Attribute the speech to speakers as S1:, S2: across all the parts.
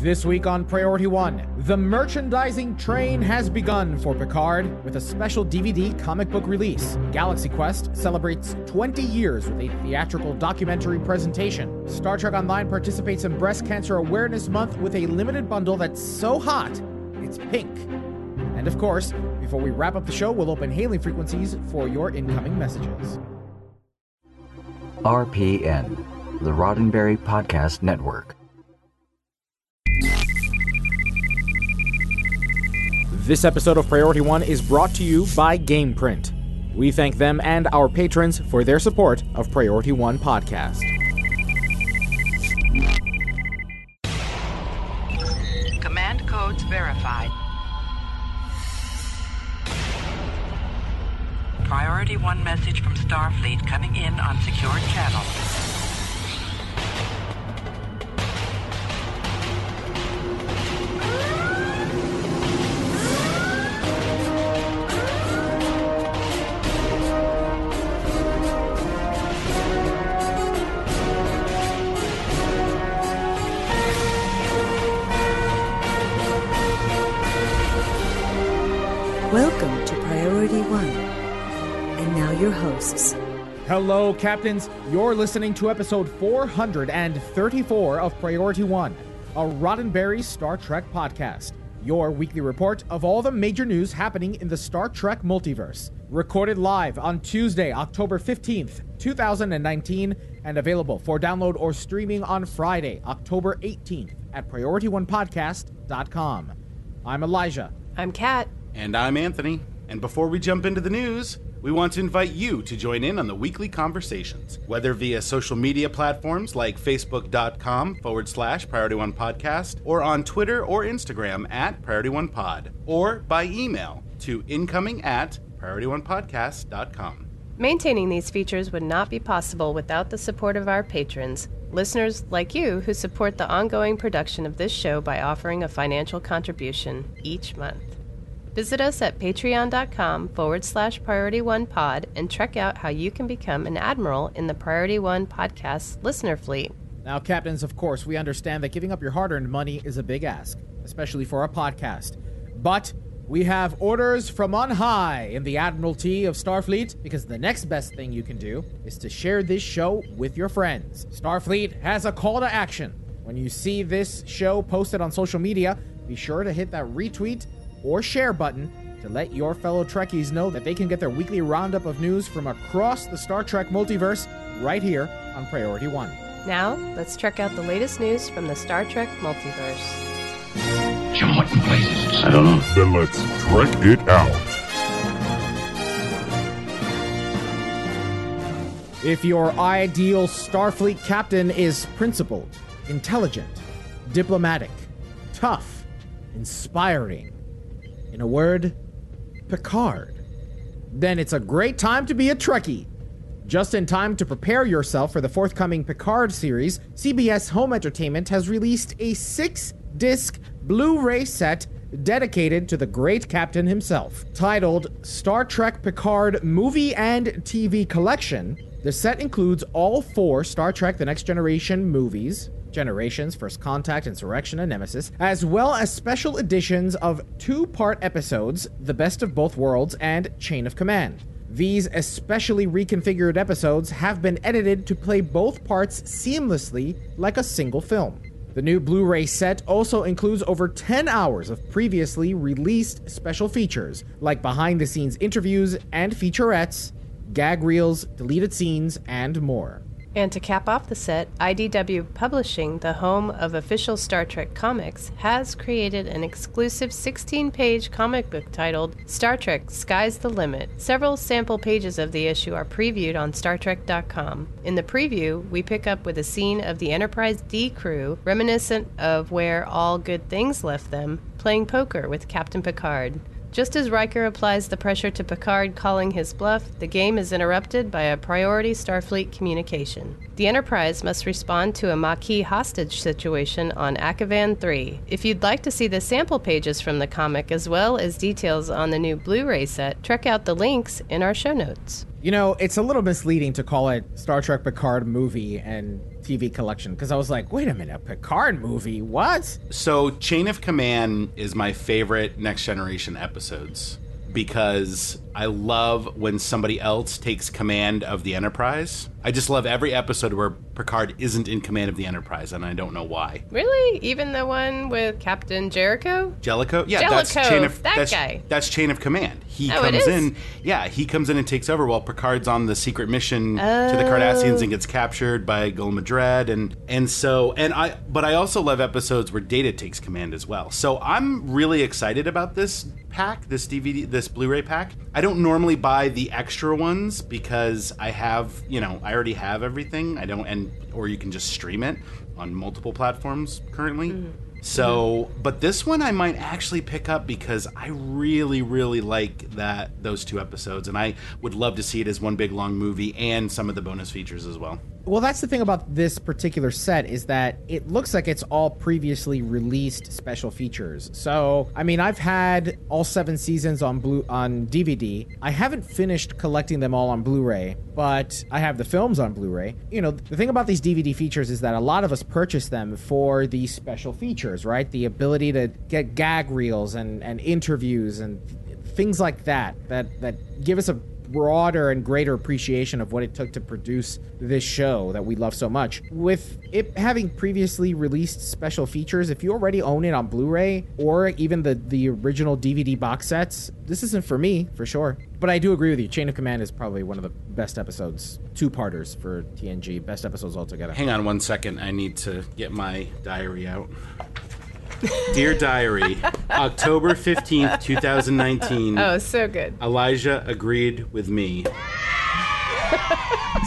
S1: This week on Priority One, the merchandising train has begun for Picard with a special DVD comic book release. Galaxy Quest celebrates 20 years with a theatrical documentary presentation. Star Trek Online participates in Breast Cancer Awareness Month with a limited bundle that's so hot, it's pink. And of course, before we wrap up the show, we'll open hailing frequencies for your incoming messages.
S2: RPN, the Roddenberry Podcast Network.
S1: This episode of Priority One is brought to you by Gameprint. We thank them and our patrons for their support of Priority One podcast.
S3: Command codes verified. Priority 1 message from Starfleet coming in on secured channel.
S1: Hello, Captains. You're listening to episode 434 of Priority One, a Roddenberry Star Trek podcast. Your weekly report of all the major news happening in the Star Trek multiverse. Recorded live on Tuesday, October 15th, 2019, and available for download or streaming on Friday, October 18th at PriorityOnePodcast.com. I'm Elijah.
S4: I'm Kat.
S5: And I'm Anthony. And before we jump into the news, we want to invite you to join in on the weekly conversations, whether via social media platforms like facebook.com forward slash Priority One Podcast, or on Twitter or Instagram at Priority One Pod, or by email to incoming at PriorityOnePodcast.com.
S4: Maintaining these features would not be possible without the support of our patrons, listeners like you who support the ongoing production of this show by offering a financial contribution each month. Visit us at patreon.com forward slash priority one pod and check out how you can become an admiral in the Priority One podcast listener fleet.
S1: Now, Captains, of course, we understand that giving up your hard earned money is a big ask, especially for a podcast. But we have orders from on high in the Admiralty of Starfleet because the next best thing you can do is to share this show with your friends. Starfleet has a call to action. When you see this show posted on social media, be sure to hit that retweet or share button to let your fellow Trekkies know that they can get their weekly roundup of news from across the Star Trek multiverse right here on Priority One.
S4: Now, let's check out the latest news from the Star Trek multiverse.
S6: Jim, what in places?
S7: I don't know.
S8: Then let's trek it out.
S1: If your ideal Starfleet captain is principled, intelligent, diplomatic, tough, inspiring, in a word, Picard, then it's a great time to be a Trekkie. Just in time to prepare yourself for the forthcoming Picard series, CBS Home Entertainment has released a six disc Blu ray set dedicated to the great captain himself. Titled Star Trek Picard Movie and TV Collection, the set includes all four Star Trek The Next Generation movies, Generations, First Contact, Insurrection, and Nemesis, as well as special editions of two part episodes, The Best of Both Worlds and Chain of Command. These especially reconfigured episodes have been edited to play both parts seamlessly like a single film. The new Blu ray set also includes over 10 hours of previously released special features, like behind the scenes interviews and featurettes, gag reels, deleted scenes, and more.
S4: And to cap off the set, IDW Publishing, the home of official Star Trek comics, has created an exclusive 16 page comic book titled Star Trek Sky's the Limit. Several sample pages of the issue are previewed on StarTrek.com. In the preview, we pick up with a scene of the Enterprise D crew, reminiscent of where all good things left them, playing poker with Captain Picard. Just as Riker applies the pressure to Picard calling his bluff, the game is interrupted by a priority Starfleet communication. The Enterprise must respond to a Maquis hostage situation on Akavan 3. If you'd like to see the sample pages from the comic as well as details on the new Blu ray set, check out the links in our show notes.
S1: You know, it's a little misleading to call it Star Trek Picard movie and TV collection because I was like, wait a minute, Picard movie? What?
S5: So, Chain of Command is my favorite Next Generation episodes because I love when somebody else takes command of the Enterprise. I just love every episode where Picard isn't in command of the Enterprise, and I don't know why.
S4: Really? Even the one with Captain Jericho?
S5: Jellicoe? Yeah, that's chain of
S4: that
S5: that's,
S4: guy.
S5: That's chain of command. He
S4: Oh,
S5: comes in. Yeah, he comes in and takes over while Picard's on the secret mission to the
S4: Oh.
S5: Cardassians and gets captured by Gul Madred and and so and I but I also love episodes where Data takes command as well. So I'm really excited about this pack, this DVD, this Blu-ray pack. I don't normally buy the extra ones because I have, you know, I already have everything. I don't and or you can just stream it on multiple platforms currently. Mm-hmm. So, but this one I might actually pick up because I really, really like that those two episodes, and I would love to see it as one big long movie and some of the bonus features as well.
S1: Well, that's the thing about this particular set is that it looks like it's all previously released special features. So, I mean, I've had all seven seasons on blue on DVD. I haven't finished collecting them all on Blu-ray, but I have the films on Blu-ray. You know, the thing about these DVD features is that a lot of us purchase them for the special features, right? The ability to get gag reels and and interviews and things like that that that give us a broader and greater appreciation of what it took to produce this show that we love so much. With it having previously released special features, if you already own it on Blu-ray or even the the original DVD box sets, this isn't for me for sure. But I do agree with you. Chain of Command is probably one of the best episodes, two-parters for TNG, best episodes altogether.
S5: Hang on one second, I need to get my diary out. Dear Diary, October 15th, 2019.
S4: Oh, so good.
S5: Elijah agreed with me.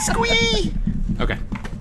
S5: Squee! Okay.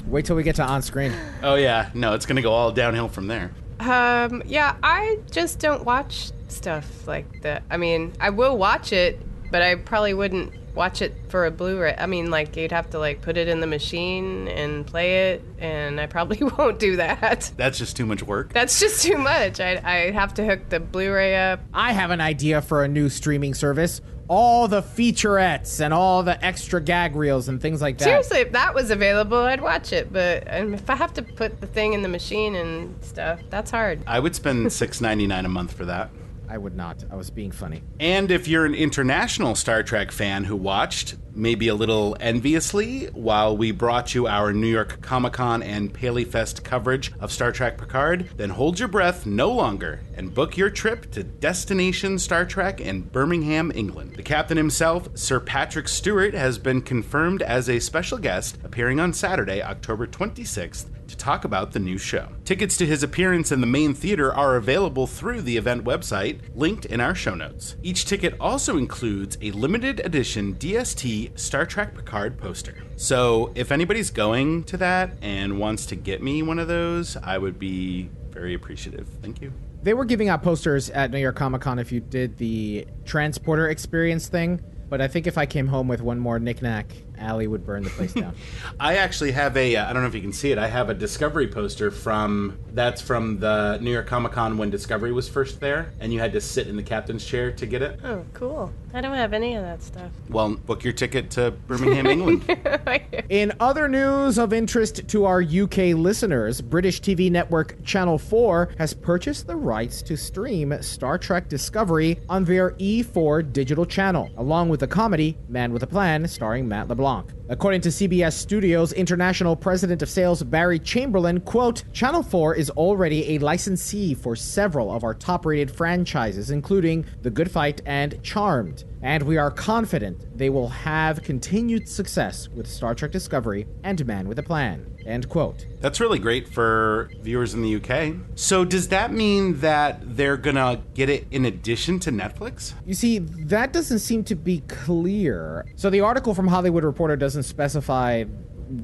S1: Wait till we get to on-screen.
S5: Oh, yeah. No, it's going to go all downhill from there.
S4: Um, yeah, I just don't watch stuff like that. I mean, I will watch it, but I probably wouldn't watch it for a Blu-ray. I mean, like you'd have to like put it in the machine and play it, and I probably won't do that.
S5: That's just too much work.
S4: That's just too much. I I have to hook the Blu-ray up.
S1: I have an idea for a new streaming service. All the featurettes and all the extra gag reels and things like that.
S4: Seriously, if that was available, I'd watch it. But um, if I have to put the thing in the machine and stuff, that's hard.
S5: I would spend $6.99 a month for that.
S1: I would not. I was being funny.
S5: And if you're an international Star Trek fan who watched, maybe a little enviously, while we brought you our New York Comic Con and Paley Fest coverage of Star Trek Picard, then hold your breath no longer and book your trip to Destination Star Trek in Birmingham, England. The captain himself, Sir Patrick Stewart, has been confirmed as a special guest appearing on Saturday, October 26th to talk about the new show. Tickets to his appearance in the main theater are available through the event website, linked in our show notes. Each ticket also includes a limited edition DST Star Trek Picard poster. So, if anybody's going to that and wants to get me one of those, I would be very appreciative. Thank you.
S1: They were giving out posters at New York Comic Con if you did the transporter experience thing, but I think if I came home with one more knickknack, Allie would burn the place down.
S5: I actually have a, uh, I don't know if you can see it, I have a Discovery poster from, that's from the New York Comic Con when Discovery was first there, and you had to sit in the captain's chair to get it.
S4: Oh, cool. I don't have any of that stuff.
S5: Well, book your ticket to Birmingham, England.
S1: In other news of interest to our UK listeners, British TV network Channel 4 has purchased the rights to stream Star Trek Discovery on their E4 digital channel, along with the comedy Man with a Plan starring Matt LeBlanc. According to CBS Studios International President of Sales Barry Chamberlain, quote, Channel 4 is already a licensee for several of our top-rated franchises, including The Good Fight and Charmed. And we are confident they will have continued success with Star Trek Discovery and Man with a Plan. End quote.
S5: That's really great for viewers in the UK. So, does that mean that they're gonna get it in addition to Netflix?
S1: You see, that doesn't seem to be clear. So the article from Hollywood Reporter doesn't specify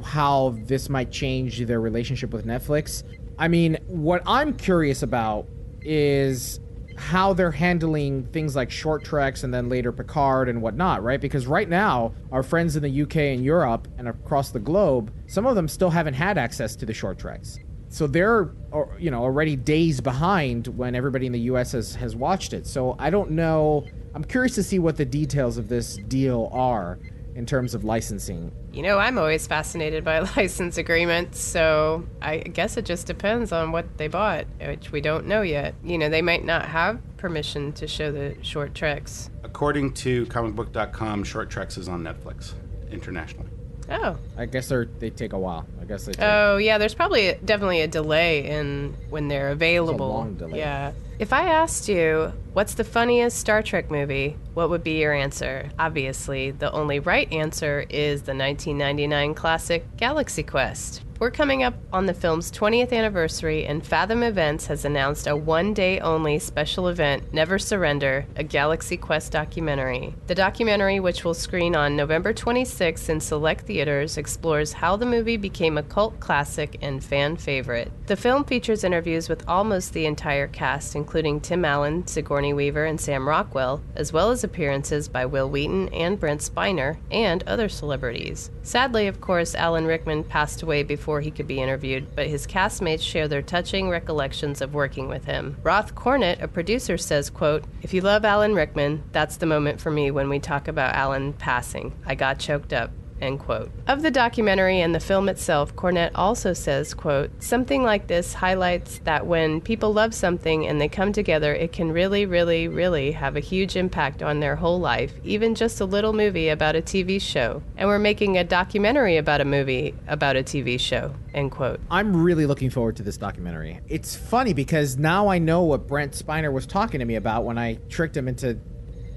S1: how this might change their relationship with Netflix. I mean, what I'm curious about is how they're handling things like short treks and then later Picard and whatnot, right? Because right now, our friends in the UK and Europe and across the globe, some of them still haven't had access to the short treks. So they're, you know, already days behind when everybody in the US has, has watched it. So I don't know. I'm curious to see what the details of this deal are in terms of licensing.
S4: You know, I'm always fascinated by license agreements, so I guess it just depends on what they bought, which we don't know yet. You know, they might not have permission to show the short treks.
S5: According to comicbook.com, Short Treks is on Netflix internationally.
S4: Oh.
S1: I guess they're they take a while. I guess they. Take,
S4: Oh, yeah, there's probably definitely a delay in when they're available.
S1: long delay.
S4: Yeah. If I asked you, what's the funniest Star Trek movie, what would be your answer? Obviously, the only right answer is the 1999 classic Galaxy Quest. We're coming up on the film's 20th anniversary, and Fathom Events has announced a one day only special event, Never Surrender, a Galaxy Quest documentary. The documentary, which will screen on November 26th in select theaters, explores how the movie became a cult classic and fan favorite. The film features interviews with almost the entire cast, including Tim Allen, Sigourney Weaver, and Sam Rockwell, as well as appearances by Wil Wheaton and Brent Spiner, and other celebrities. Sadly, of course, Alan Rickman passed away before he could be interviewed, but his castmates share their touching recollections of working with him. Roth Cornet, a producer, says, quote, If you love Alan Rickman, that's the moment for me when we talk about Alan passing. I got choked up. End quote. Of the documentary and the film itself, Cornet also says, quote, Something like this highlights that when people love something and they come together, it can really, really, really have a huge impact on their whole life, even just a little movie about a TV show. And we're making a documentary about a movie about a TV show. End quote.
S1: I'm really looking forward to this documentary. It's funny because now I know what Brent Spiner was talking to me about when I tricked him into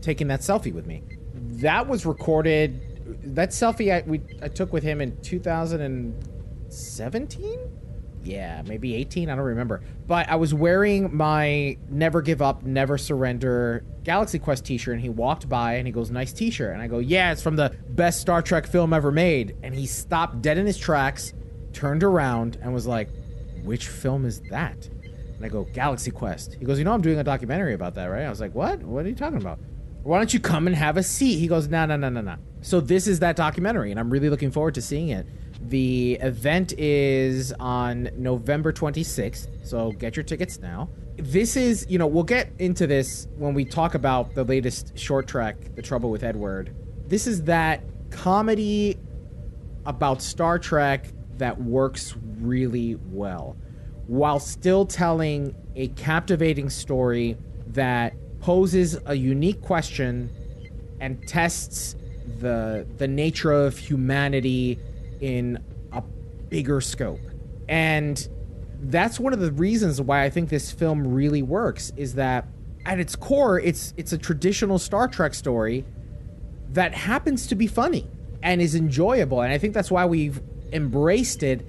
S1: taking that selfie with me. That was recorded. That selfie I we I took with him in 2017. Yeah, maybe 18. I don't remember. But I was wearing my Never Give Up, Never Surrender Galaxy Quest T-shirt, and he walked by and he goes, "Nice T-shirt." And I go, "Yeah, it's from the best Star Trek film ever made." And he stopped dead in his tracks, turned around, and was like, "Which film is that?" And I go, Galaxy Quest. He goes, You know, I'm doing a documentary about that, right? I was like, What? What are you talking about? Why don't you come and have a seat? He goes, No, no, no, no, no. So this is that documentary, and I'm really looking forward to seeing it. The event is on November 26th, so get your tickets now. This is, you know, we'll get into this when we talk about the latest short track, The Trouble with Edward. This is that comedy about Star Trek that works really well while still telling a captivating story that poses a unique question and tests the the nature of humanity in a bigger scope. And that's one of the reasons why I think this film really works is that at its core it's it's a traditional Star Trek story that happens to be funny and is enjoyable and I think that's why we've embraced it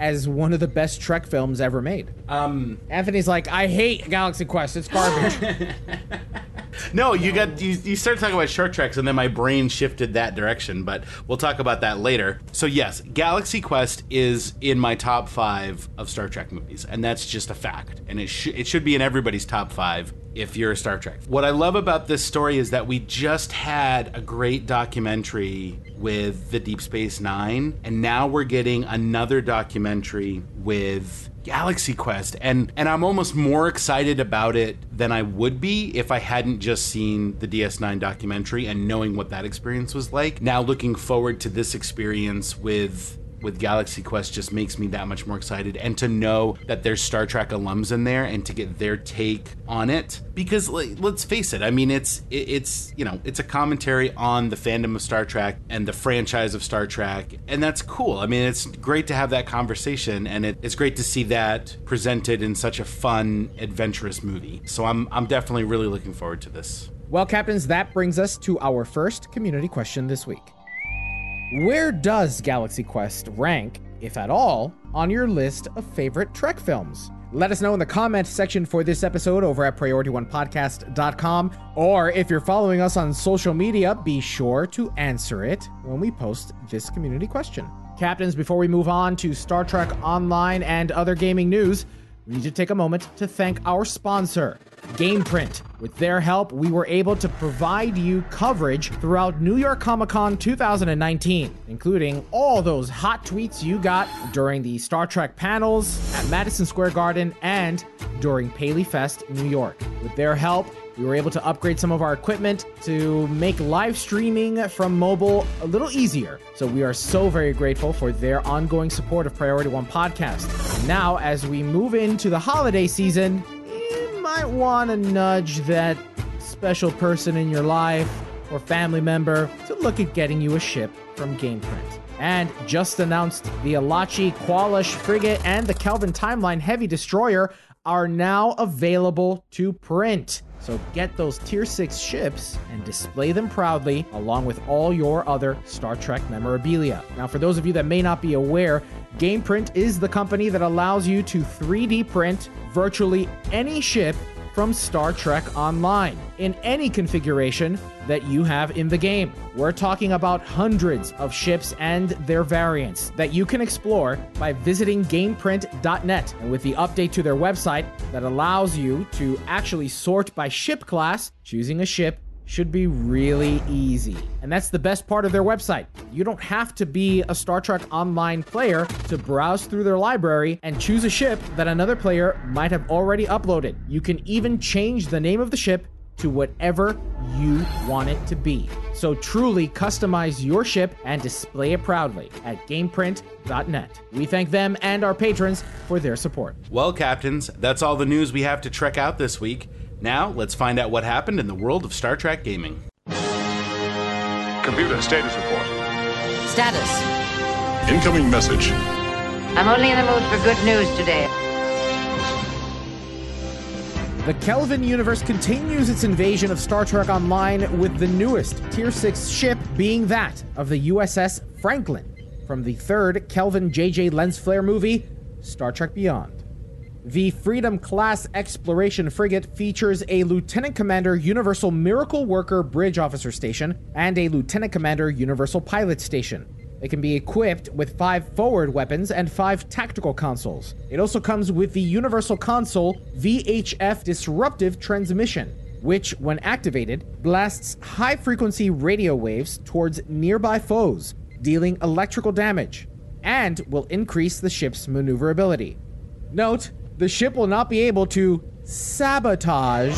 S1: as one of the best Trek films ever made.
S5: Um,
S1: Anthony's like, I hate Galaxy Quest. It's garbage.
S5: no, you got you, you started talking about short treks, and then my brain shifted that direction. But we'll talk about that later. So yes, Galaxy Quest is in my top five of Star Trek movies, and that's just a fact. And it should it should be in everybody's top five if you're a Star Trek. What I love about this story is that we just had a great documentary with the Deep Space Nine, and now we're getting another documentary with Galaxy Quest and and I'm almost more excited about it than I would be if I hadn't just seen the DS9 documentary and knowing what that experience was like. Now looking forward to this experience with with Galaxy Quest just makes me that much more excited and to know that there's Star Trek alums in there and to get their take on it. Because like, let's face it I mean it's it, it's you know it's a commentary on the fandom of Star Trek and the franchise of Star Trek and that's cool. I mean it's great to have that conversation and it, it's great to see that presented in such a fun adventurous movie. So I'm I'm definitely really looking forward to this.
S1: Well, captains, that brings us to our first community question this week. Where does Galaxy Quest rank, if at all, on your list of favorite Trek films? Let us know in the comment section for this episode over at PriorityOnePodcast.com. Or if you're following us on social media, be sure to answer it when we post this community question. Captains, before we move on to Star Trek Online and other gaming news, we need to take a moment to thank our sponsor, Gameprint. With their help, we were able to provide you coverage throughout New York Comic Con 2019, including all those hot tweets you got during the Star Trek panels at Madison Square Garden and during Paley Fest, New York. With their help, We were able to upgrade some of our equipment to make live streaming from mobile a little easier. So we are so very grateful for their ongoing support of Priority One Podcast. Now, as we move into the holiday season, might want to nudge that special person in your life or family member to look at getting you a ship from Gameprint. And just announced the Alachi Qualish frigate and the Kelvin Timeline Heavy Destroyer are now available to print. So get those tier 6 ships and display them proudly along with all your other Star Trek memorabilia. Now, for those of you that may not be aware, GamePrint is the company that allows you to 3D print virtually any ship from Star Trek Online in any configuration that you have in the game. We're talking about hundreds of ships and their variants that you can explore by visiting gameprint.net. And with the update to their website that allows you to actually sort by ship class, choosing a ship should be really easy. And that's the best part of their website. You don't have to be a Star Trek Online player to browse through their library and choose a ship that another player might have already uploaded. You can even change the name of the ship to whatever you want it to be. So truly customize your ship and display it proudly at gameprint.net. We thank them and our patrons for their support.
S5: Well, captains, that's all the news we have to trek out this week. Now, let's find out what happened in the world of Star Trek gaming.
S8: Computer status report.
S7: Status.
S8: Incoming message.
S7: I'm only in the mood for good news today.
S1: The Kelvin universe continues its invasion of Star Trek Online with the newest Tier 6 ship being that of the USS Franklin from the third Kelvin JJ Lens Flare movie, Star Trek Beyond. The Freedom class exploration frigate features a Lieutenant Commander Universal Miracle Worker Bridge Officer Station and a Lieutenant Commander Universal Pilot Station. It can be equipped with five forward weapons and five tactical consoles. It also comes with the Universal Console VHF Disruptive Transmission, which, when activated, blasts high frequency radio waves towards nearby foes, dealing electrical damage, and will increase the ship's maneuverability. Note, the ship will not be able to sabotage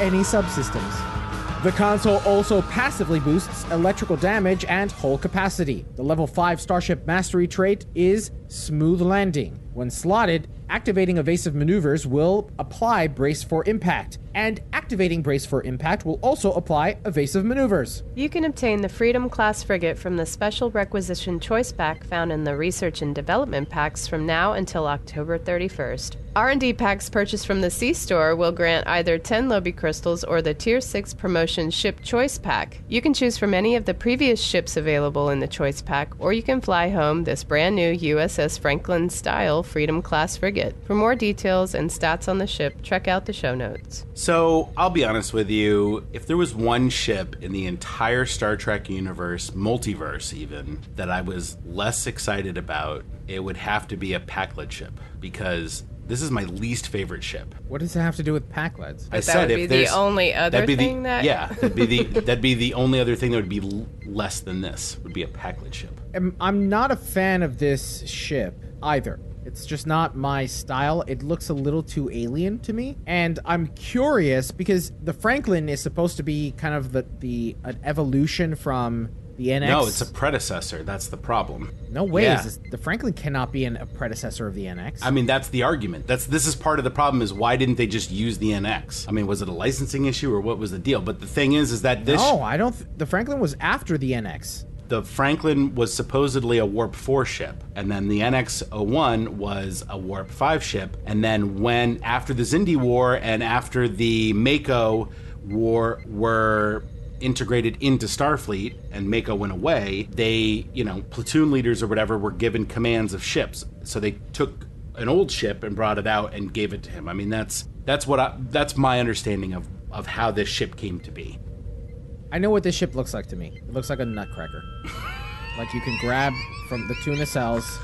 S1: any subsystems. The console also passively boosts electrical damage and hull capacity. The level 5 Starship Mastery trait is Smooth Landing. When slotted, activating evasive maneuvers will apply Brace for Impact, and activating Brace for Impact will also apply evasive maneuvers.
S4: You can obtain the Freedom class frigate from the special requisition choice pack found in the research and development packs from now until October 31st. R&D packs purchased from the C store will grant either 10 Lobi crystals or the Tier 6 promotion ship choice pack. You can choose from any of the previous ships available in the choice pack or you can fly home this brand new USS Franklin style Freedom class frigate. For more details and stats on the ship, check out the show notes.
S5: So, I'll be honest with you, if there was one ship in the entire Star Trek universe, multiverse even, that I was less excited about, it would have to be a Pakled ship because this is my least favorite ship.
S1: What does it have to do with Pakleds?
S5: I
S4: that
S5: said
S4: would
S5: if
S4: be the only other
S5: that'd be
S4: thing
S5: the,
S4: that-
S5: yeah, that'd be the that'd be the only other thing that would be l- less than this would be a Pakled ship.
S1: I'm, I'm not a fan of this ship either. It's just not my style. It looks a little too alien to me. And I'm curious because the Franklin is supposed to be kind of the, the an evolution from the NX.
S5: No, it's a predecessor. That's the problem.
S1: no way.
S5: Yeah.
S1: The Franklin cannot be an, a predecessor of the NX.
S5: I mean, that's the argument. That's this is part of the problem. Is why didn't they just use the NX? I mean, was it a licensing issue or what was the deal? But the thing is, is that this
S1: no, I don't. Th- the Franklin was after the NX.
S5: The Franklin was supposedly a Warp 4 ship, and then the NX-01 was a Warp 5 ship, and then when after the Xindi War and after the MACO War were integrated into Starfleet and MACO went away, they, you know, platoon leaders or whatever were given commands of ships. So they took an old ship and brought it out and gave it to him. I mean, that's that's what I, that's my understanding of of how this ship came to be.
S1: I know what this ship looks like to me. It looks like a nutcracker. like you can grab from the two nacelles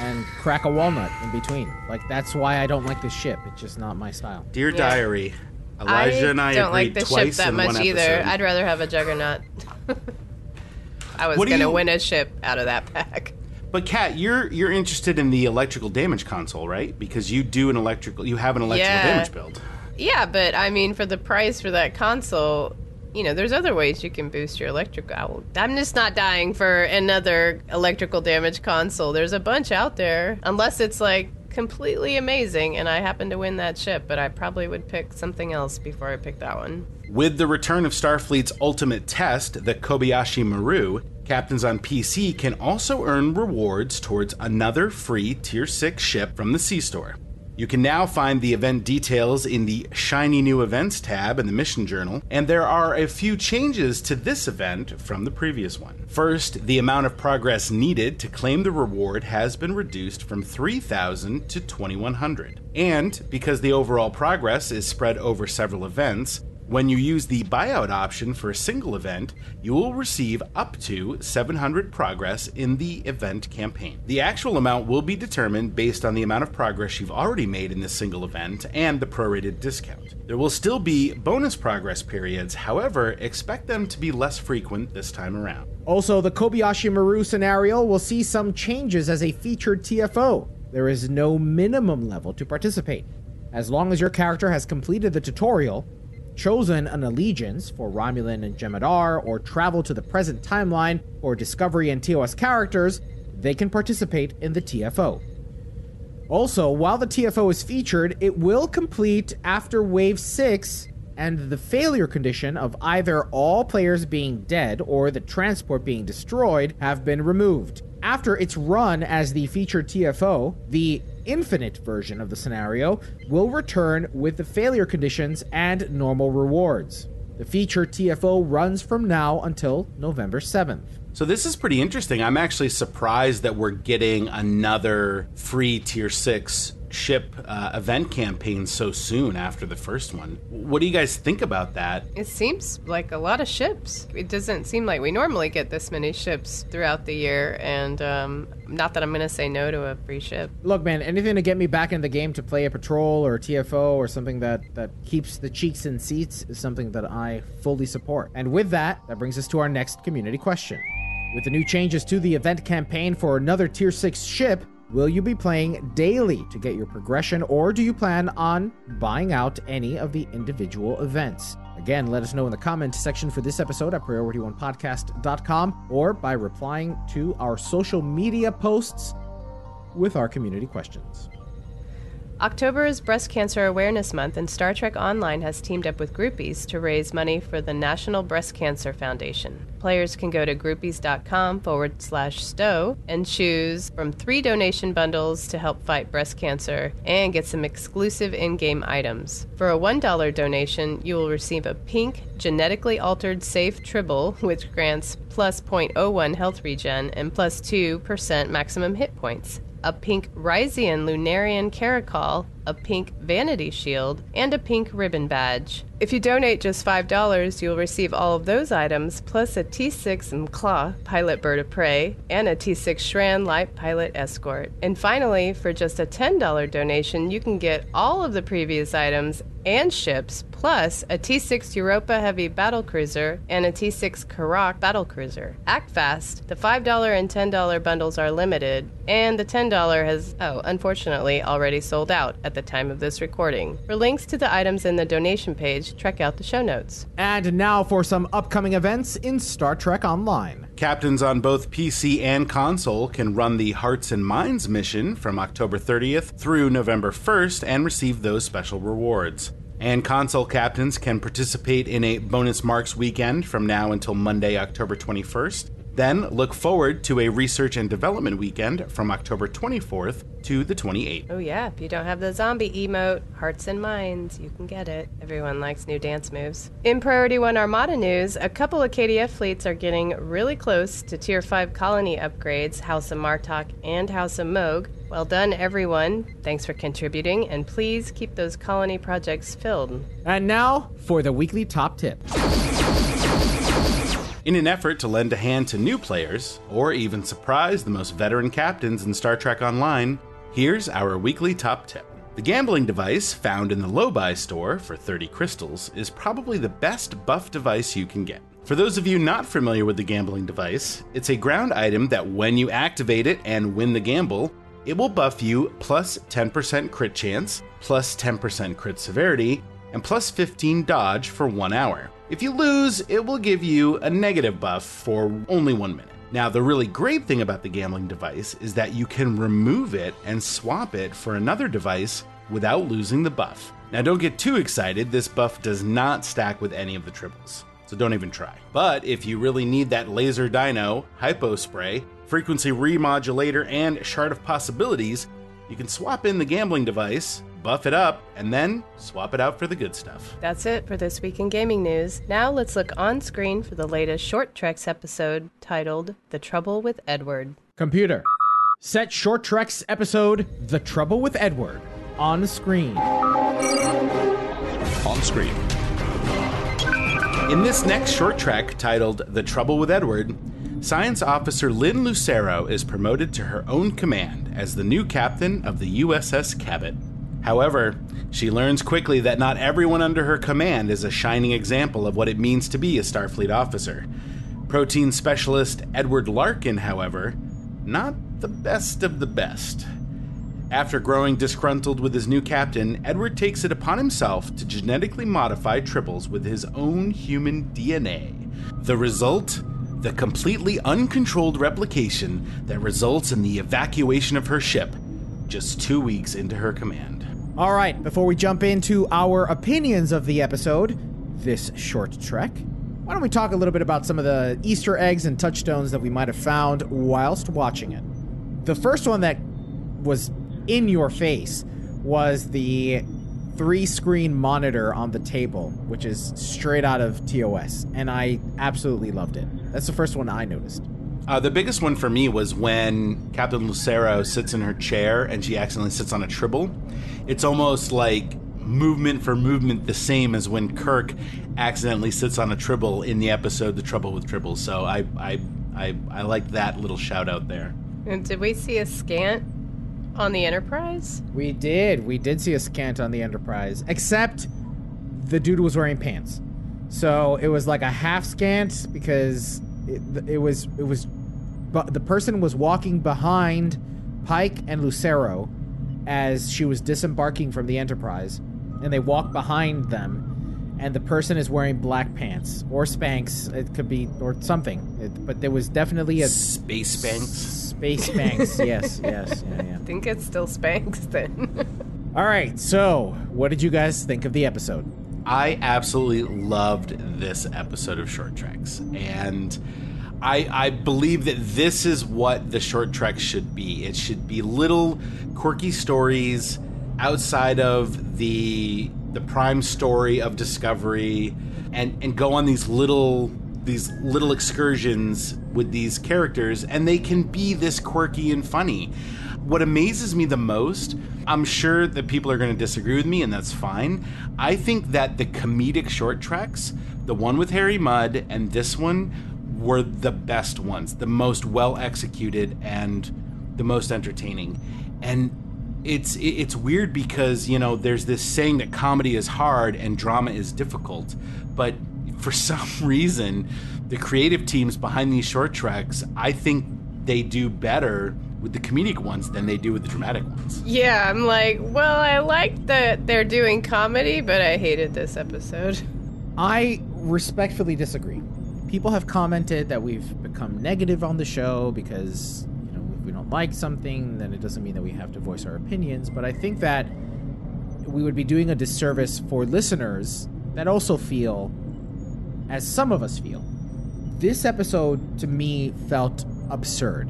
S1: and crack a walnut in between. Like that's why I don't like this ship. It's just not my style.
S5: Dear Diary, Elijah and I
S4: don't
S5: agreed
S4: like the ship
S5: twice
S4: that much either.
S5: episode.
S4: I'd rather have a juggernaut. I was
S5: What
S4: gonna
S5: you-
S4: win a ship out of that pack.
S5: But Kat, you're you're interested in the electrical damage console, right? Because you do an electrical, you have an electrical
S4: Yeah.
S5: damage build.
S4: Yeah, but I mean, for the price for that console, you know, there's other ways you can boost your electrical. I'm just not dying for another electrical damage console. There's a bunch out there, unless it's like completely amazing and I happen to win that ship, but I probably would pick something else before I pick that one.
S5: With the return of Starfleet's ultimate test, the Kobayashi Maru, captains on PC can also earn rewards towards another free Tier 6 ship from the C Store. You can now find the event details in the Shiny New Events tab in the Mission Journal, and there are a few changes to this event from the previous one. First, the amount of progress needed to claim the reward has been reduced from 3,000 to 2,100. And because the overall progress is spread over several events, when you use the buyout option for a single event, you will receive up to 700 progress in the event campaign. The actual amount will be determined based on the amount of progress you've already made in this single event and the prorated discount. There will still be bonus progress periods, however, expect them to be less frequent this time around.
S1: Also, the Kobayashi Maru scenario will see some changes as a featured TFO. There is no minimum level to participate. As long as your character has completed the tutorial, chosen an allegiance for Romulan and Jem'Hadar, or travel to the present timeline for Discovery and TOS characters, they can participate in the TFO. Also, while the TFO is featured, it will complete after Wave 6 and the failure condition of either all players being dead or the transport being destroyed have been removed. After its run as the featured TFO, the infinite version of the scenario will return with the failure conditions and normal rewards. The feature TFO runs from now until November 7th.
S5: So this is pretty interesting. I'm actually surprised that we're getting another free tier 6 ship uh, event campaign so soon after the first one. What do you guys think about that?
S4: It seems like a lot of ships. It doesn't seem like we normally get this many ships throughout the year, and um, not that I'm going to say no to a free ship.
S1: Look, man, anything to get me back in the game to play a patrol or a TFO or something that, that keeps the cheeks in seats is something that I fully support. And with that, that brings us to our next community question. With the new changes to the event campaign for another Tier 6 ship, Will you be playing daily to get your progression, or do you plan on buying out any of the individual events? Again, let us know in the comment section for this episode at priority1podcast.com or by replying to our social media posts with our community questions.
S4: October is Breast Cancer Awareness Month, and Star Trek Online has teamed up with Groupees to raise money for the National Breast Cancer Foundation. Players can go to groupees.com forward slash stow and choose from three donation bundles to help fight breast cancer and get some exclusive in game items. For a $1 donation, you will receive a pink, genetically altered safe tribble, which grants plus 0.01 health regen and plus 2% maximum hit points a pink Risian Lunarian Caracol, a pink Vanity Shield, and a pink ribbon badge. If you donate just $5, you'll receive all of those items, plus a T6 M'Kla Pilot Bird of Prey, and a T6 Shran Light Pilot Escort. And finally, for just a $10 donation, you can get all of the previous items and ships, plus a T6 Europa Heavy Battle Cruiser and a T6 Karak Battle Cruiser. Act fast. The $5 and $10 bundles are limited, and the $10 has, oh, unfortunately, already sold out at the time of this recording. For links to the items in the donation page, check out the show notes.
S1: And now for some upcoming events in Star Trek Online.
S5: Captains on both PC and console can run the Hearts and Minds mission from October 30th through November 1st and receive those special rewards. And console captains can participate in a bonus marks weekend from now until Monday, October 21st. Then look forward to a research and development weekend from October 24th to the 28th.
S4: Oh, yeah. If you don't have the zombie emote, hearts and minds, you can get it. Everyone likes new dance moves. In Priority 1 Armada news, a couple of KDF fleets are getting really close to Tier 5 colony upgrades House of Martok and House of Mogh. Well done, everyone. Thanks for contributing, and please keep those colony projects filled.
S1: And now for the weekly top tip.
S5: In an effort to lend a hand to new players, or even surprise the most veteran captains in Star Trek Online, here's our weekly top tip. The gambling device found in the Lobi store for 30 crystals is probably the best buff device you can get. For those of you not familiar with the gambling device, it's a ground item that when you activate it and win the gamble, it will buff you plus 10% crit chance, plus 10% crit severity, and plus 15 dodge for one hour. If you lose, it will give you a negative buff for only one minute. Now, the really great thing about the gambling device is that you can remove it and swap it for another device without losing the buff. Now, don't get too excited, this buff does not stack with any of the tribbles, so don't even try. But if you really need that laser dino, hypo spray, frequency remodulator, and shard of possibilities, you can swap in the gambling device, buff it up, and then swap it out for the good stuff.
S4: That's it for this week in gaming news. Now let's look on screen for the latest Short Treks episode titled The Trouble with Edward.
S1: Computer, set Short Trek's episode The Trouble with Edward on screen.
S8: On screen.
S5: In this next short trek titled The Trouble with Edward, Science Officer Lynn Lucero is promoted to her own command as the new captain of the USS Cabot. However, she learns quickly that not everyone under her command is a shining example of what it means to be a Starfleet officer. Protein specialist Edward Larkin, however, not the best of the best. After growing disgruntled with his new captain, Edward takes it upon himself to genetically modify tribbles with his own human DNA. The result? The completely uncontrolled replication that results in the evacuation of her ship just two weeks into her command.
S1: All right, before we jump into our opinions of the episode, this short trek, why don't we talk a little bit about some of the Easter eggs and touchstones that we might have found whilst watching it? The first one that was in your face was the three screen monitor on the table, which is straight out of TOS, and I absolutely loved it. That's the first one I noticed.
S5: Uh, the biggest one for me was when Captain Lucero sits in her chair and she accidentally sits on a tribble. It's almost like movement for movement the same as when Kirk accidentally sits on a tribble in the episode The Trouble with Tribbles. So I I I, I like that little shout out there.
S4: And did we see a scant on the Enterprise?
S1: We did. We did see a scant on the Enterprise, except the dude was wearing pants. So it was like a half scant because it, it was it was but the person was walking behind Pike and Lucero as she was disembarking from the Enterprise, and they walk behind them, and the person is wearing black pants or Spanx. It could be or something, it, but there was definitely a
S5: Space Banks.
S1: space Spanx. yes, yes, yeah, yeah.
S4: I think it's still Spanx then.
S1: All right, so what did you guys think of the episode?
S5: I absolutely loved this episode of Short Treks, and I, I believe that this is what the short trek should be. It should be little quirky stories outside of the the prime story of Discovery, and and go on these little these little excursions with these characters, and they can be this quirky and funny. What amazes me the most, I'm sure that people are going to disagree with me, and that's fine. I think that the comedic short treks, the one with Harry Mudd and this one, were the best ones, the most well executed and the most entertaining. And it's it's weird because you know there's this saying that comedy is hard and drama is difficult, but for some reason, the creative teams behind these short tracks, I think they do better with the comedic ones than they do with the dramatic ones.
S4: yeah, I'm like, well, I like that they're doing comedy, but I hated this episode.
S1: I respectfully disagree. People have commented that we've become negative on the show because, you know, if we don't like something, then it doesn't mean that we have to voice our opinions. But I think that we would be doing a disservice for listeners that also feel, as some of us feel, this episode to me felt absurd.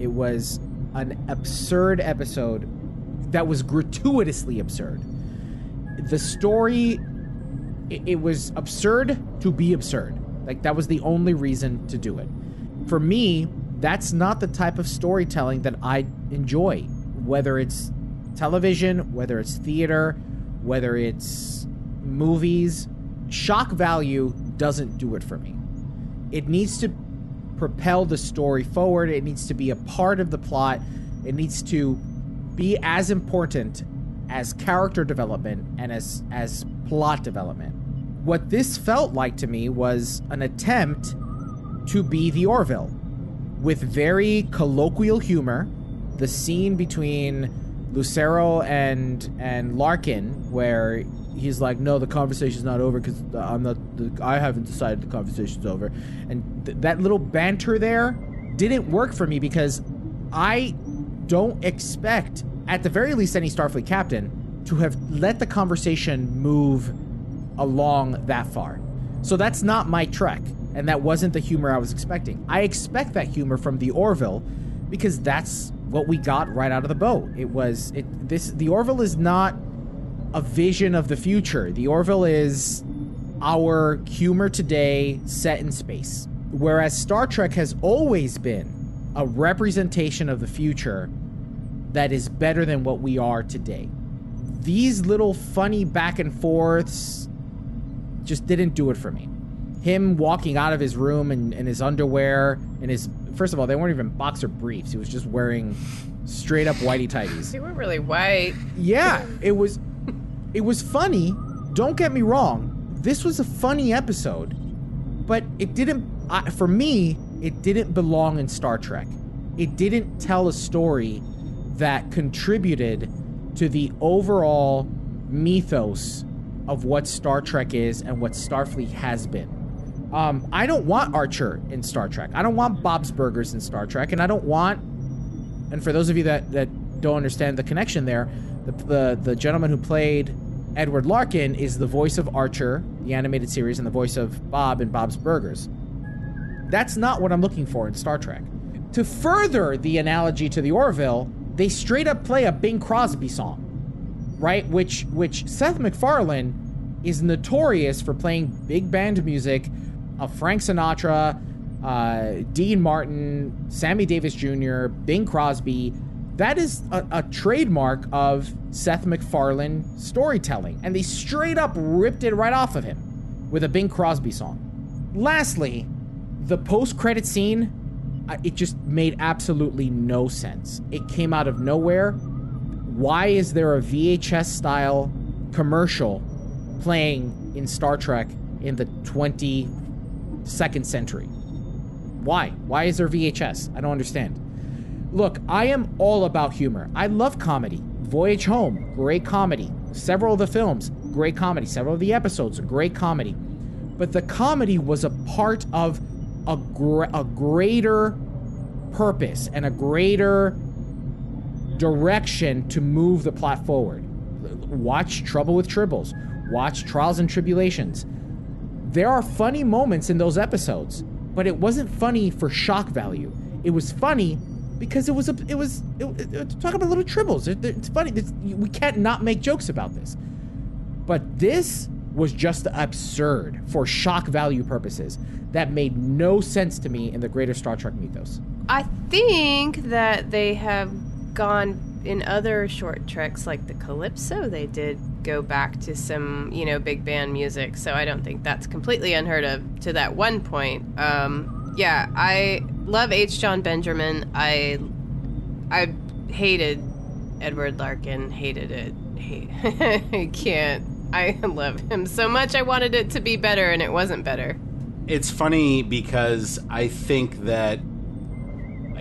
S1: It was an absurd episode that was gratuitously absurd. The story it, it was absurd to be absurd. Like that was the only reason to do it. For me, that's not the type of storytelling that I enjoy. Whether it's television, whether it's theater, whether it's movies, shock value doesn't do it for me. It needs to propel the story forward. It needs to be a part of the plot. It needs to be as important as character development and as as plot development. What this felt like to me was an attempt to be the Orville with very colloquial humor. The scene between Lucero and and Larkin where he's like, no, the conversation's not over because I'm not. I haven't decided the conversation's over, and th- that little banter there didn't work for me because I don't expect, at the very least, any Starfleet captain to have let the conversation move along that far. So that's not my trek, and that wasn't the humor I was expecting. I expect that humor from the Orville because that's what we got right out of the boat. It was it this the Orville is not a vision of the future. The Orville is our humor today set in space. Whereas Star Trek has always been a representation of the future that is better than what we are today. These little funny back and forths just didn't do it for me. Him walking out of his room in, in his underwear and his first of all, they weren't even boxer briefs. He was just wearing straight up whitey tighties.
S4: They were really white.
S1: Yeah, it was it was funny. Don't get me wrong. This was a funny episode, but it didn't I, for me, it didn't belong in Star Trek. It didn't tell a story that contributed to the overall mythos of what Star Trek is and what Starfleet has been. Um, I don't want Archer in Star Trek. I don't want Bob's Burgers in Star Trek, and I don't want. And for those of you that that don't understand the connection there, the the, the gentleman who played Edward Larkin is the voice of Archer, the animated series, and the voice of Bob in Bob's Burgers. That's not what I'm looking for in Star Trek. To further the analogy to the Orville, they straight up play a Bing Crosby song, right? Which which Seth MacFarlane is notorious for playing big band music of Frank Sinatra, uh, Dean Martin, Sammy Davis Jr., Bing Crosby. That is a, a, trademark of Seth MacFarlane storytelling, and they straight up ripped it right off of him with a Bing Crosby song. Lastly, the post-credit scene, it just made absolutely no sense. It came out of nowhere. Why is there a VHS style commercial playing in Star Trek in the 20 second century. Why? Why is there VHS? I don't understand. Look, I am all about humor. I love comedy. Voyage Home, great comedy. Several of the films, great comedy. Several of the episodes, great comedy. But the comedy was a part of a, gr- a greater purpose and a greater direction to move the plot forward. Watch Trouble with Tribbles. Watch Trials and Tribble-ations there are funny moments in those episodes, but it wasn't funny for shock value. It was funny because it was a it was it, it, talk about little tribbles. It, it's funny. It's, we can't not make jokes about this. But this was just absurd for shock value purposes. That made no sense to me in the greater Star Trek mythos.
S4: I think that they have gone in other short treks like the Calypso, they did go back to some, you know, big band music. So I don't think that's completely unheard of to that one point. Um, yeah, I love H. Jon Benjamin. I I hated Edward Larkin. Hated it. Hate, I can't. I love him so much. I wanted it to be better, and it wasn't better.
S5: It's funny because I think that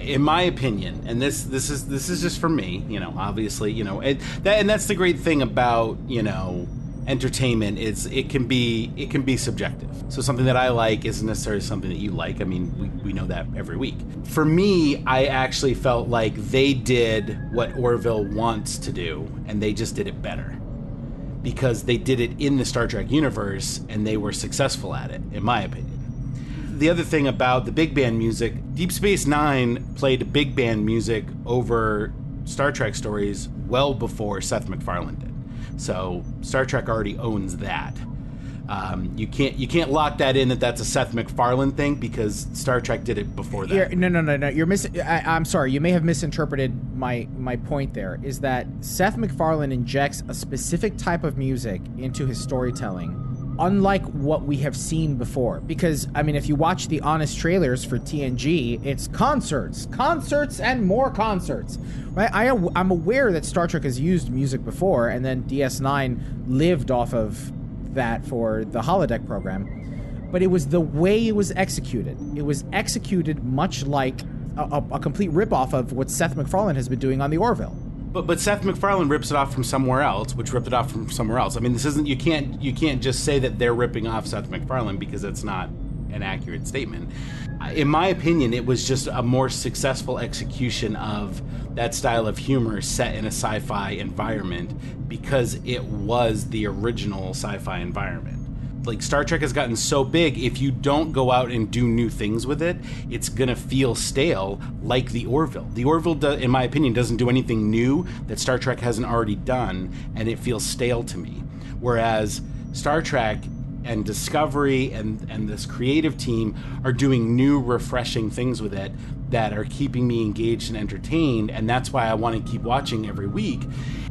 S5: in my opinion, and this this is this is just for me, you know, obviously, you know, it, that and that's the great thing about you know entertainment is it can be it can be subjective. So something that I like isn't necessarily something that you like. I mean, we, we know that every week. For me, I actually felt like they did what Orville wants to do, and they just did it better. Because they did it in the Star Trek universe and they were successful at it, in my opinion the other thing about the big band music, Deep Space Nine played big band music over Star Trek stories well before Seth MacFarlane did. So Star Trek already owns that. Um, you can't you can't lock that in that that's a Seth MacFarlane thing because Star Trek did it before that.
S1: You're, no, no, no, no. You're mis. I, am sorry. You may have misinterpreted my my point. There is that Seth MacFarlane injects a specific type of music into his storytelling unlike what we have seen before. Because, I mean, if you watch the honest trailers for TNG, it's concerts, concerts, and more concerts. Right? I, I'm aware that Star Trek has used music before, and then DS9 lived off of that for the holodeck program. But it was the way it was executed. It was executed much like a, a, a complete ripoff of what Seth MacFarlane has been doing on the Orville.
S5: But but Seth MacFarlane rips it off from somewhere else, which ripped it off from somewhere else. I mean, this isn't you can't you can't just say that they're ripping off Seth MacFarlane because it's not an accurate statement. In my opinion, it was just a more successful execution of that style of humor set in a sci-fi environment because it was the original sci-fi environment like Star Trek has gotten so big, if you don't go out and do new things with it, it's gonna feel stale, like the Orville. The Orville, do, in my opinion, doesn't do anything new that Star Trek hasn't already done, and it feels stale to me. Whereas Star Trek and Discovery and and this creative team are doing new, refreshing things with it that are keeping me engaged and entertained, and that's why I want to keep watching every week.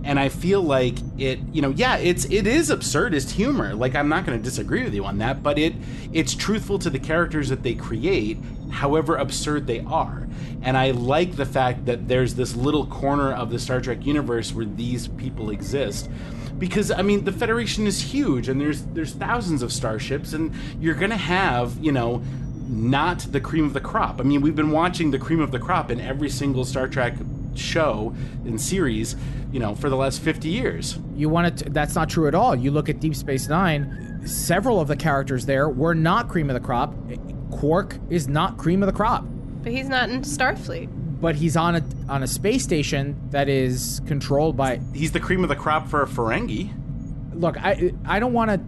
S5: And I feel like it, you know, yeah, it's it is absurdist humor. Like I'm not going to disagree with you on that, but it it's truthful to the characters that they create, however absurd they are. And I like the fact that there's this little corner of the Star Trek universe where these people exist because I mean the Federation is huge and there's there's thousands of starships and you're gonna have you know not the cream of the crop. I mean we've been watching the cream of the crop in every single Star Trek show and series you know for the last 50 years
S1: you want to that's not true at all you look at deep space nine several of the characters there were not cream of the crop quark is not cream of the crop
S4: but he's not in starfleet
S1: but he's on a on a space station that is controlled by.
S5: He's the cream of the crop for a Ferengi.
S1: Look, I I don't want to.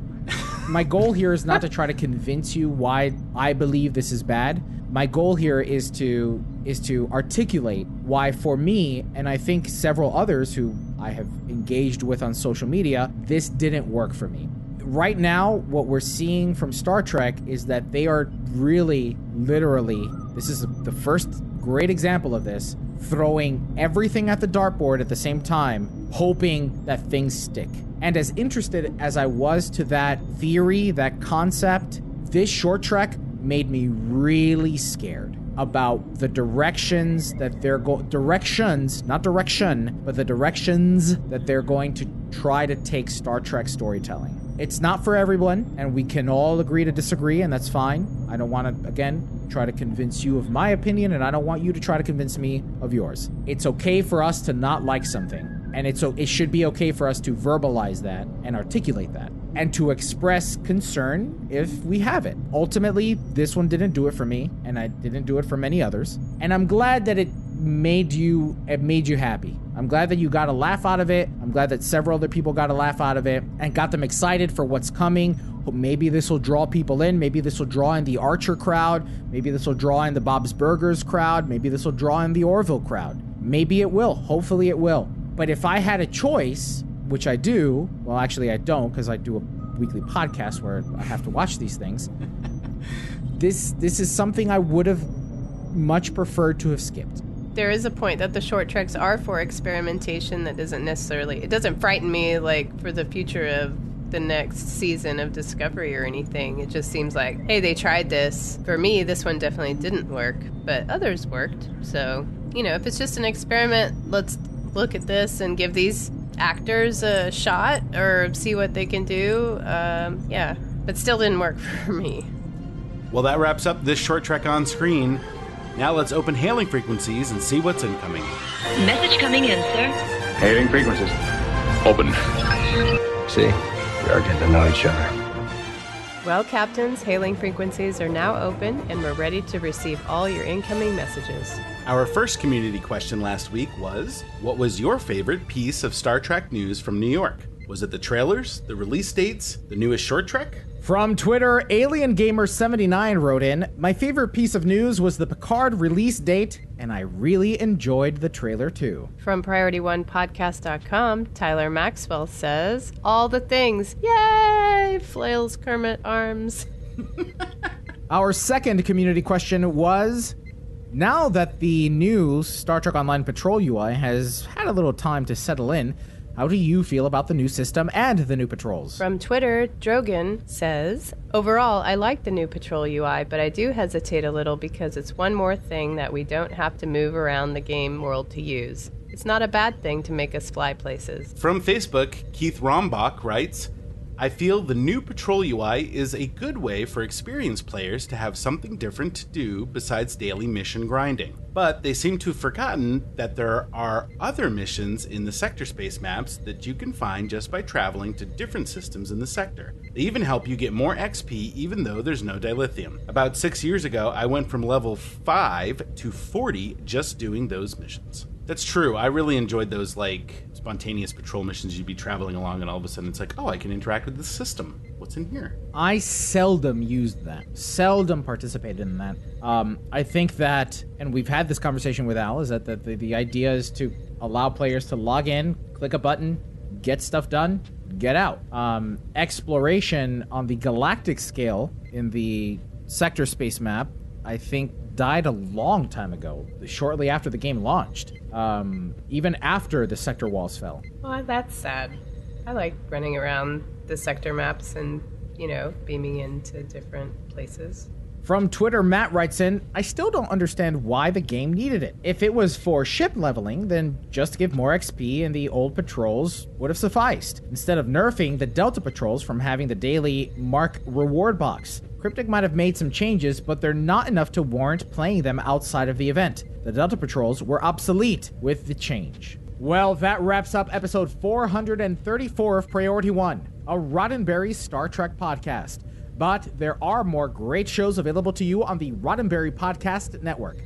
S1: My goal here is not to try to convince you why I believe this is bad. My goal here is to is to articulate why for me and I think several others who I have engaged with on social media, this didn't work for me. Right now, what we're seeing from Star Trek is that they are really, literally, this is the first great example of this, throwing everything at the dartboard at the same time, hoping that things stick. And as interested as I was to that theory, that concept, this short trek made me really scared about the directions that they're going directions, not direction, but the directions that they're going to try to take Star Trek storytelling. It's not for everyone, and we can all agree to disagree, and that's fine. I don't want to, again, try to convince you of my opinion, and I don't want you to try to convince me of yours. It's okay for us to not like something, and it's it should be okay for us to verbalize that and articulate that and to express concern if we have it. Ultimately, this one didn't do it for me, and I didn't do it for many others. And I'm glad that it made you it made you happy. I'm glad that you got a laugh out of it. I'm glad that several other people got a laugh out of it and got them excited for what's coming. Maybe this will draw people in. Maybe this will draw in the Archer crowd. Maybe this will draw in the Bob's Burgers crowd. Maybe this will draw in the Orville crowd. Maybe it will. Hopefully it will. But if I had a choice, which I do, well, actually, I don't because I do a weekly podcast where I have to watch these things. this this is something I would have much preferred to have skipped
S4: there is a point that the short treks are for experimentation that doesn't necessarily it doesn't frighten me like for the future of the next season of discovery or anything. It just seems like hey they tried this. For me this one definitely didn't work but others worked. So you know if it's just an experiment let's look at this and give these actors a shot or see what they can do. Um, yeah but still didn't work for me.
S5: Well that wraps up this short trek on screen now let's open hailing frequencies and see what's incoming.
S9: Message coming in, sir.
S8: Hailing frequencies. Open.
S2: See, we are getting to know each other.
S4: Well, captains, hailing frequencies are now open and we're ready to receive all your incoming messages.
S5: Our first community question last week was What was your favorite piece of Star Trek news from New York? Was it the trailers, the release dates, the newest short trek?
S1: From Twitter, Alien Gamer 79 wrote in, My favorite piece of news was the Picard release date, and I really enjoyed the trailer too.
S4: From PriorityOnePodcast.com, Tyler Maxwell says, All the things. Yay! Flails Kermit arms.
S1: Our second community question was Now that the new Star Trek Online Patrol UI has had a little time to settle in, how do you feel about the new system and the new patrols?
S4: From Twitter, Drogan says, Overall, I like the new patrol UI, but I do hesitate a little because it's one more thing that we don't have to move around the game world to use. It's not a bad thing to make us fly places.
S5: From Facebook, Keith Rombach writes, I feel the new Patrol UI is a good way for experienced players to have something different to do besides daily mission grinding. But they seem to have forgotten that there are other missions in the sector space maps that you can find just by traveling to different systems in the sector. They even help you get more XP even though there's no dilithium. About six years ago, I went from level 5 to 40 just doing those missions. That's true. I really enjoyed those like spontaneous patrol missions. You'd be traveling along, and all of a sudden it's like, oh, I can interact with the system. What's in here?
S1: I seldom used that. Seldom participated in that. Um, I think that, and we've had this conversation with Al, is that the, the, the idea is to allow players to log in, click a button, get stuff done, get out. Um, exploration on the galactic scale in the sector space map, I think, died a long time ago, shortly after the game launched. Um, even after the sector walls fell.
S4: Well, that's sad. I like running around the sector maps and, you know, beaming into different places.
S1: From Twitter, Matt writes in, I still don't understand why the game needed it. If it was for ship leveling, then just give more XP and the old patrols would have sufficed, instead of nerfing the Delta patrols from having the daily Mark reward box. Cryptic might have made some changes, but they're not enough to warrant playing them outside of the event. The Delta patrols were obsolete with the change. Well, that wraps up episode 434 of Priority One, a Roddenberry Star Trek podcast. But there are more great shows available to you on the Roddenberry Podcast Network.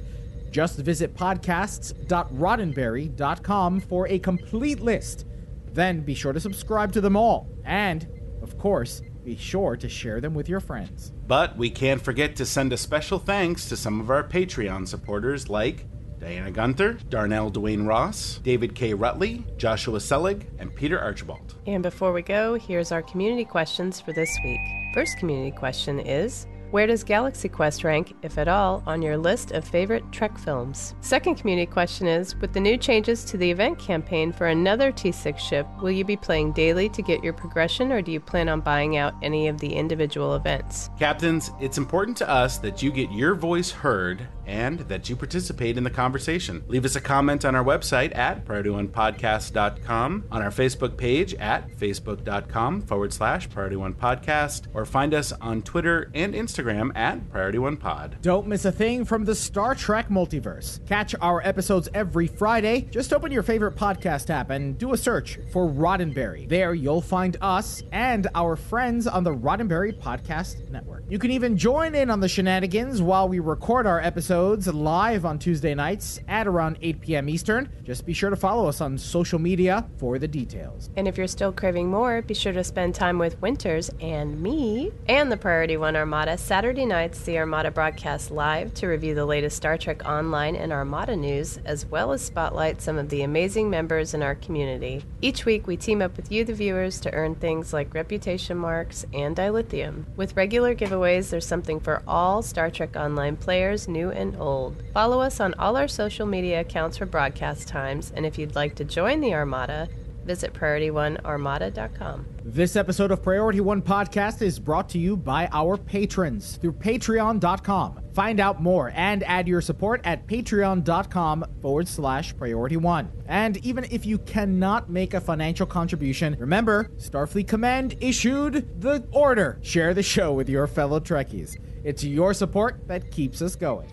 S1: Just visit podcasts.roddenberry.com for a complete list. Then be sure to subscribe to them all. And, of course, be sure to share them with your friends.
S5: But we can't forget to send a special thanks to some of our Patreon supporters like Diana Gunther, Darnell Dwayne Ross, David K. Rutley, Joshua Selig, and Peter Archibald.
S4: And before we go, here's our community questions for this week. First community question is where does Galaxy Quest rank, if at all, on your list of favorite Trek films? Second community question is With the new changes to the event campaign for another T6 ship, will you be playing daily to get your progression, or do you plan on buying out any of the individual events?
S5: Captains, it's important to us that you get your voice heard and that you participate in the conversation. Leave us a comment on our website at PriorityOnePodcast.com, on our Facebook page at Facebook.com forward slash Priority One Podcast, or find us on Twitter and Instagram at Priority One Pod.
S1: Don't miss a thing from the Star Trek multiverse. Catch our episodes every Friday. Just open your favorite podcast app and do a search for Roddenberry. There you'll find us and our friends on the Roddenberry Podcast Network. You can even join in on the shenanigans while we record our episodes live on Tuesday nights at around 8 p.m. Eastern. Just be sure to follow us on social media for the details.
S4: And if you're still craving more, be sure to spend time with Winters and me and the Priority One Armada Saturday nights, the Armada broadcasts live to review the latest Star Trek Online and Armada news, as well as spotlight some of the amazing members in our community. Each week, we team up with you, the viewers, to earn things like reputation marks and dilithium. With regular giveaways, there's something for all Star Trek Online players, new and old. Follow us on all our social media accounts for broadcast times, and if you'd like to join the Armada, visit PriorityOneArmada.com.
S1: This episode of Priority One Podcast is brought to you by our patrons through patreon.com. Find out more and add your support at patreon.com forward slash priority one. And even if you cannot make a financial contribution, remember, Starfleet Command issued the order. Share the show with your fellow Trekkies. It's your support that keeps us going.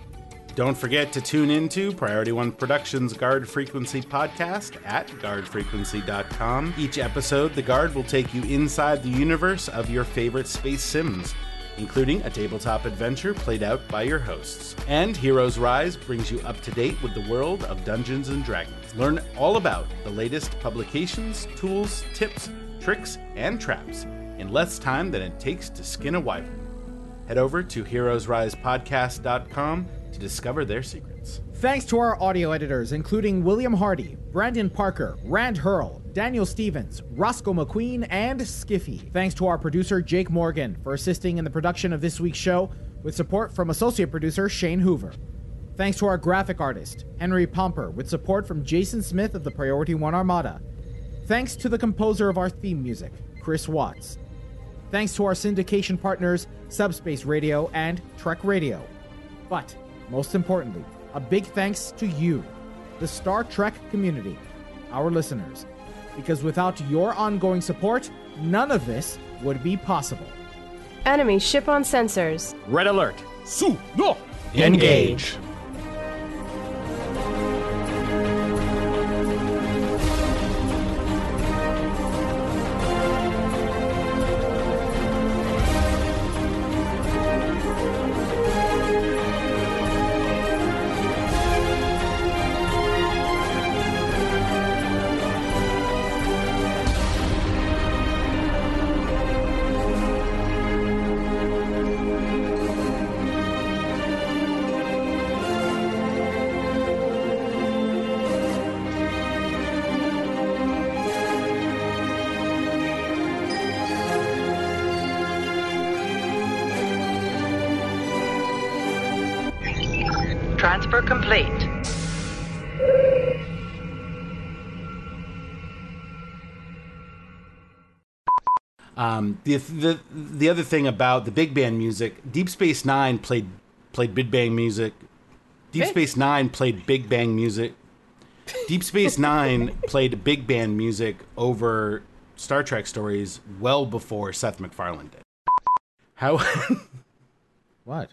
S5: Don't forget to tune into Priority One Productions Guard Frequency podcast at guardfrequency.com. Each episode, the Guard will take you inside the universe of your favorite space sims, including a tabletop adventure played out by your hosts. And Heroes Rise brings you up to date with the world of Dungeons and Dragons. Learn all about the latest publications, tools, tips, tricks, and traps in less time than it takes to skin a wyvern. Head over to heroesrisepodcast.com to discover their secrets.
S1: Thanks to our audio editors, including William Hardy, Brandon Parker, Rand Hurl, Daniel Stevens, Roscoe McQueen, and Skiffy. Thanks to our producer, Jake Morgan, for assisting in the production of this week's show, with support from associate producer Shane Hoover. Thanks to our graphic artist, Henry Pomper, with support from Jason Smith of the Priority One Armada. Thanks to the composer of our theme music, Chris Watts. Thanks to our syndication partners, Subspace Radio and Trek Radio. But most importantly, a big thanks to you, the Star Trek community, our listeners. Because without your ongoing support, none of this would be possible.
S4: Enemy ship on sensors.
S10: Red alert. Su no.
S5: Engage.
S3: Transfer complete.
S5: Um, the, the the other thing about the big band music, Deep Space Nine played played Big Bang music. Deep
S4: Hey.
S5: Space Nine played Big Bang music. Deep Space Nine played big band music over Star Trek stories well before Seth MacFarlane did. How?
S1: What?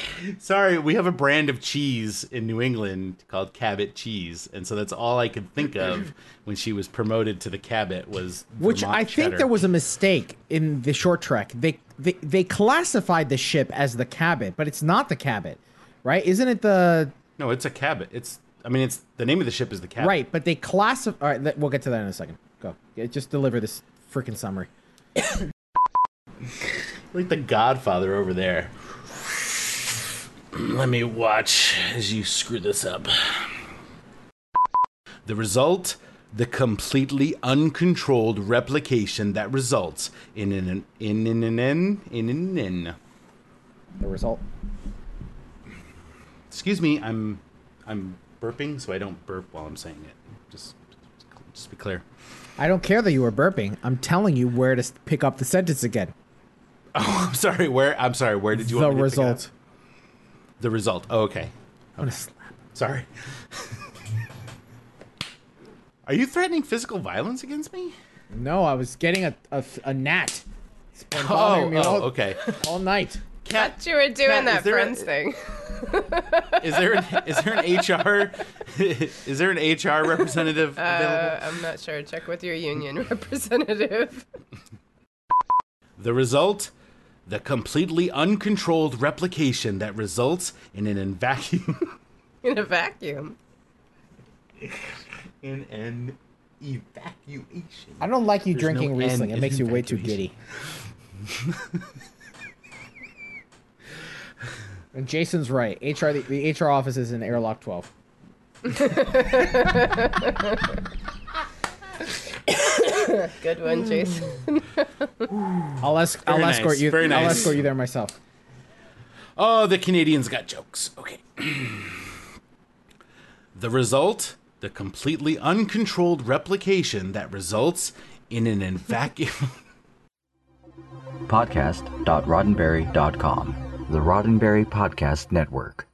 S5: Sorry, we have a brand of cheese in New England called Cabot cheese, and so that's all I could think of when she was promoted to the Cabot was
S1: Which
S5: Vermont
S1: I think there was a mistake in the short trek. They, they they classified the ship as the Cabot, but it's not the Cabot, right? Isn't it the
S5: No, it's a Cabot. It's I mean, it's the name of the ship is the Cabot.
S1: right? But they classify. All right, we'll get to that in a second. Go. Just deliver this freaking summary.
S5: like the Godfather over there. Let me watch as you screw this up. The result the completely uncontrolled replication that results in an in in in in in in in.
S1: The result.
S5: Excuse me, I'm I'm burping, so I don't burp while I'm saying it. Just just be clear.
S1: I don't care that you were burping. I'm telling you where to pick up the sentence again.
S5: Oh, I'm sorry. Where I'm sorry. Where did you
S1: the
S5: want me to pick it up?
S1: Result.
S5: The result. Oh, okay.
S1: I'm gonna slap.
S5: Sorry. Are you threatening physical violence against me?
S1: No, I was getting a a, a gnat. It's been bothering
S5: Oh,
S1: me
S5: oh,
S1: all,
S5: okay.
S1: all night.
S5: Cat,
S4: Thought you were doing
S5: Kat,
S4: that
S5: is there a-
S4: friends thing.
S5: is there an, is there an HR is there an HR representative
S4: Uh,
S5: available?
S4: I'm not sure. Check with your union representative.
S5: The result, the completely uncontrolled replication that results in an vacuum
S4: In a vacuum.
S5: in an evacuation.
S1: I don't like you
S5: There's
S1: drinking
S5: no
S1: Riesling. It makes you way too giddy. and Jason's right. HR the, the HR office is in airlock 12.
S4: Good one, Jason.
S1: I'll, esc- I'll
S5: Very
S1: escort you.
S5: very
S1: I'll escort you there myself.
S5: Oh, the Canadians got jokes. Okay. the result, the completely uncontrolled replication that results in an vacuum.
S2: Podcast.roddenberry.com. The Roddenberry Podcast Network.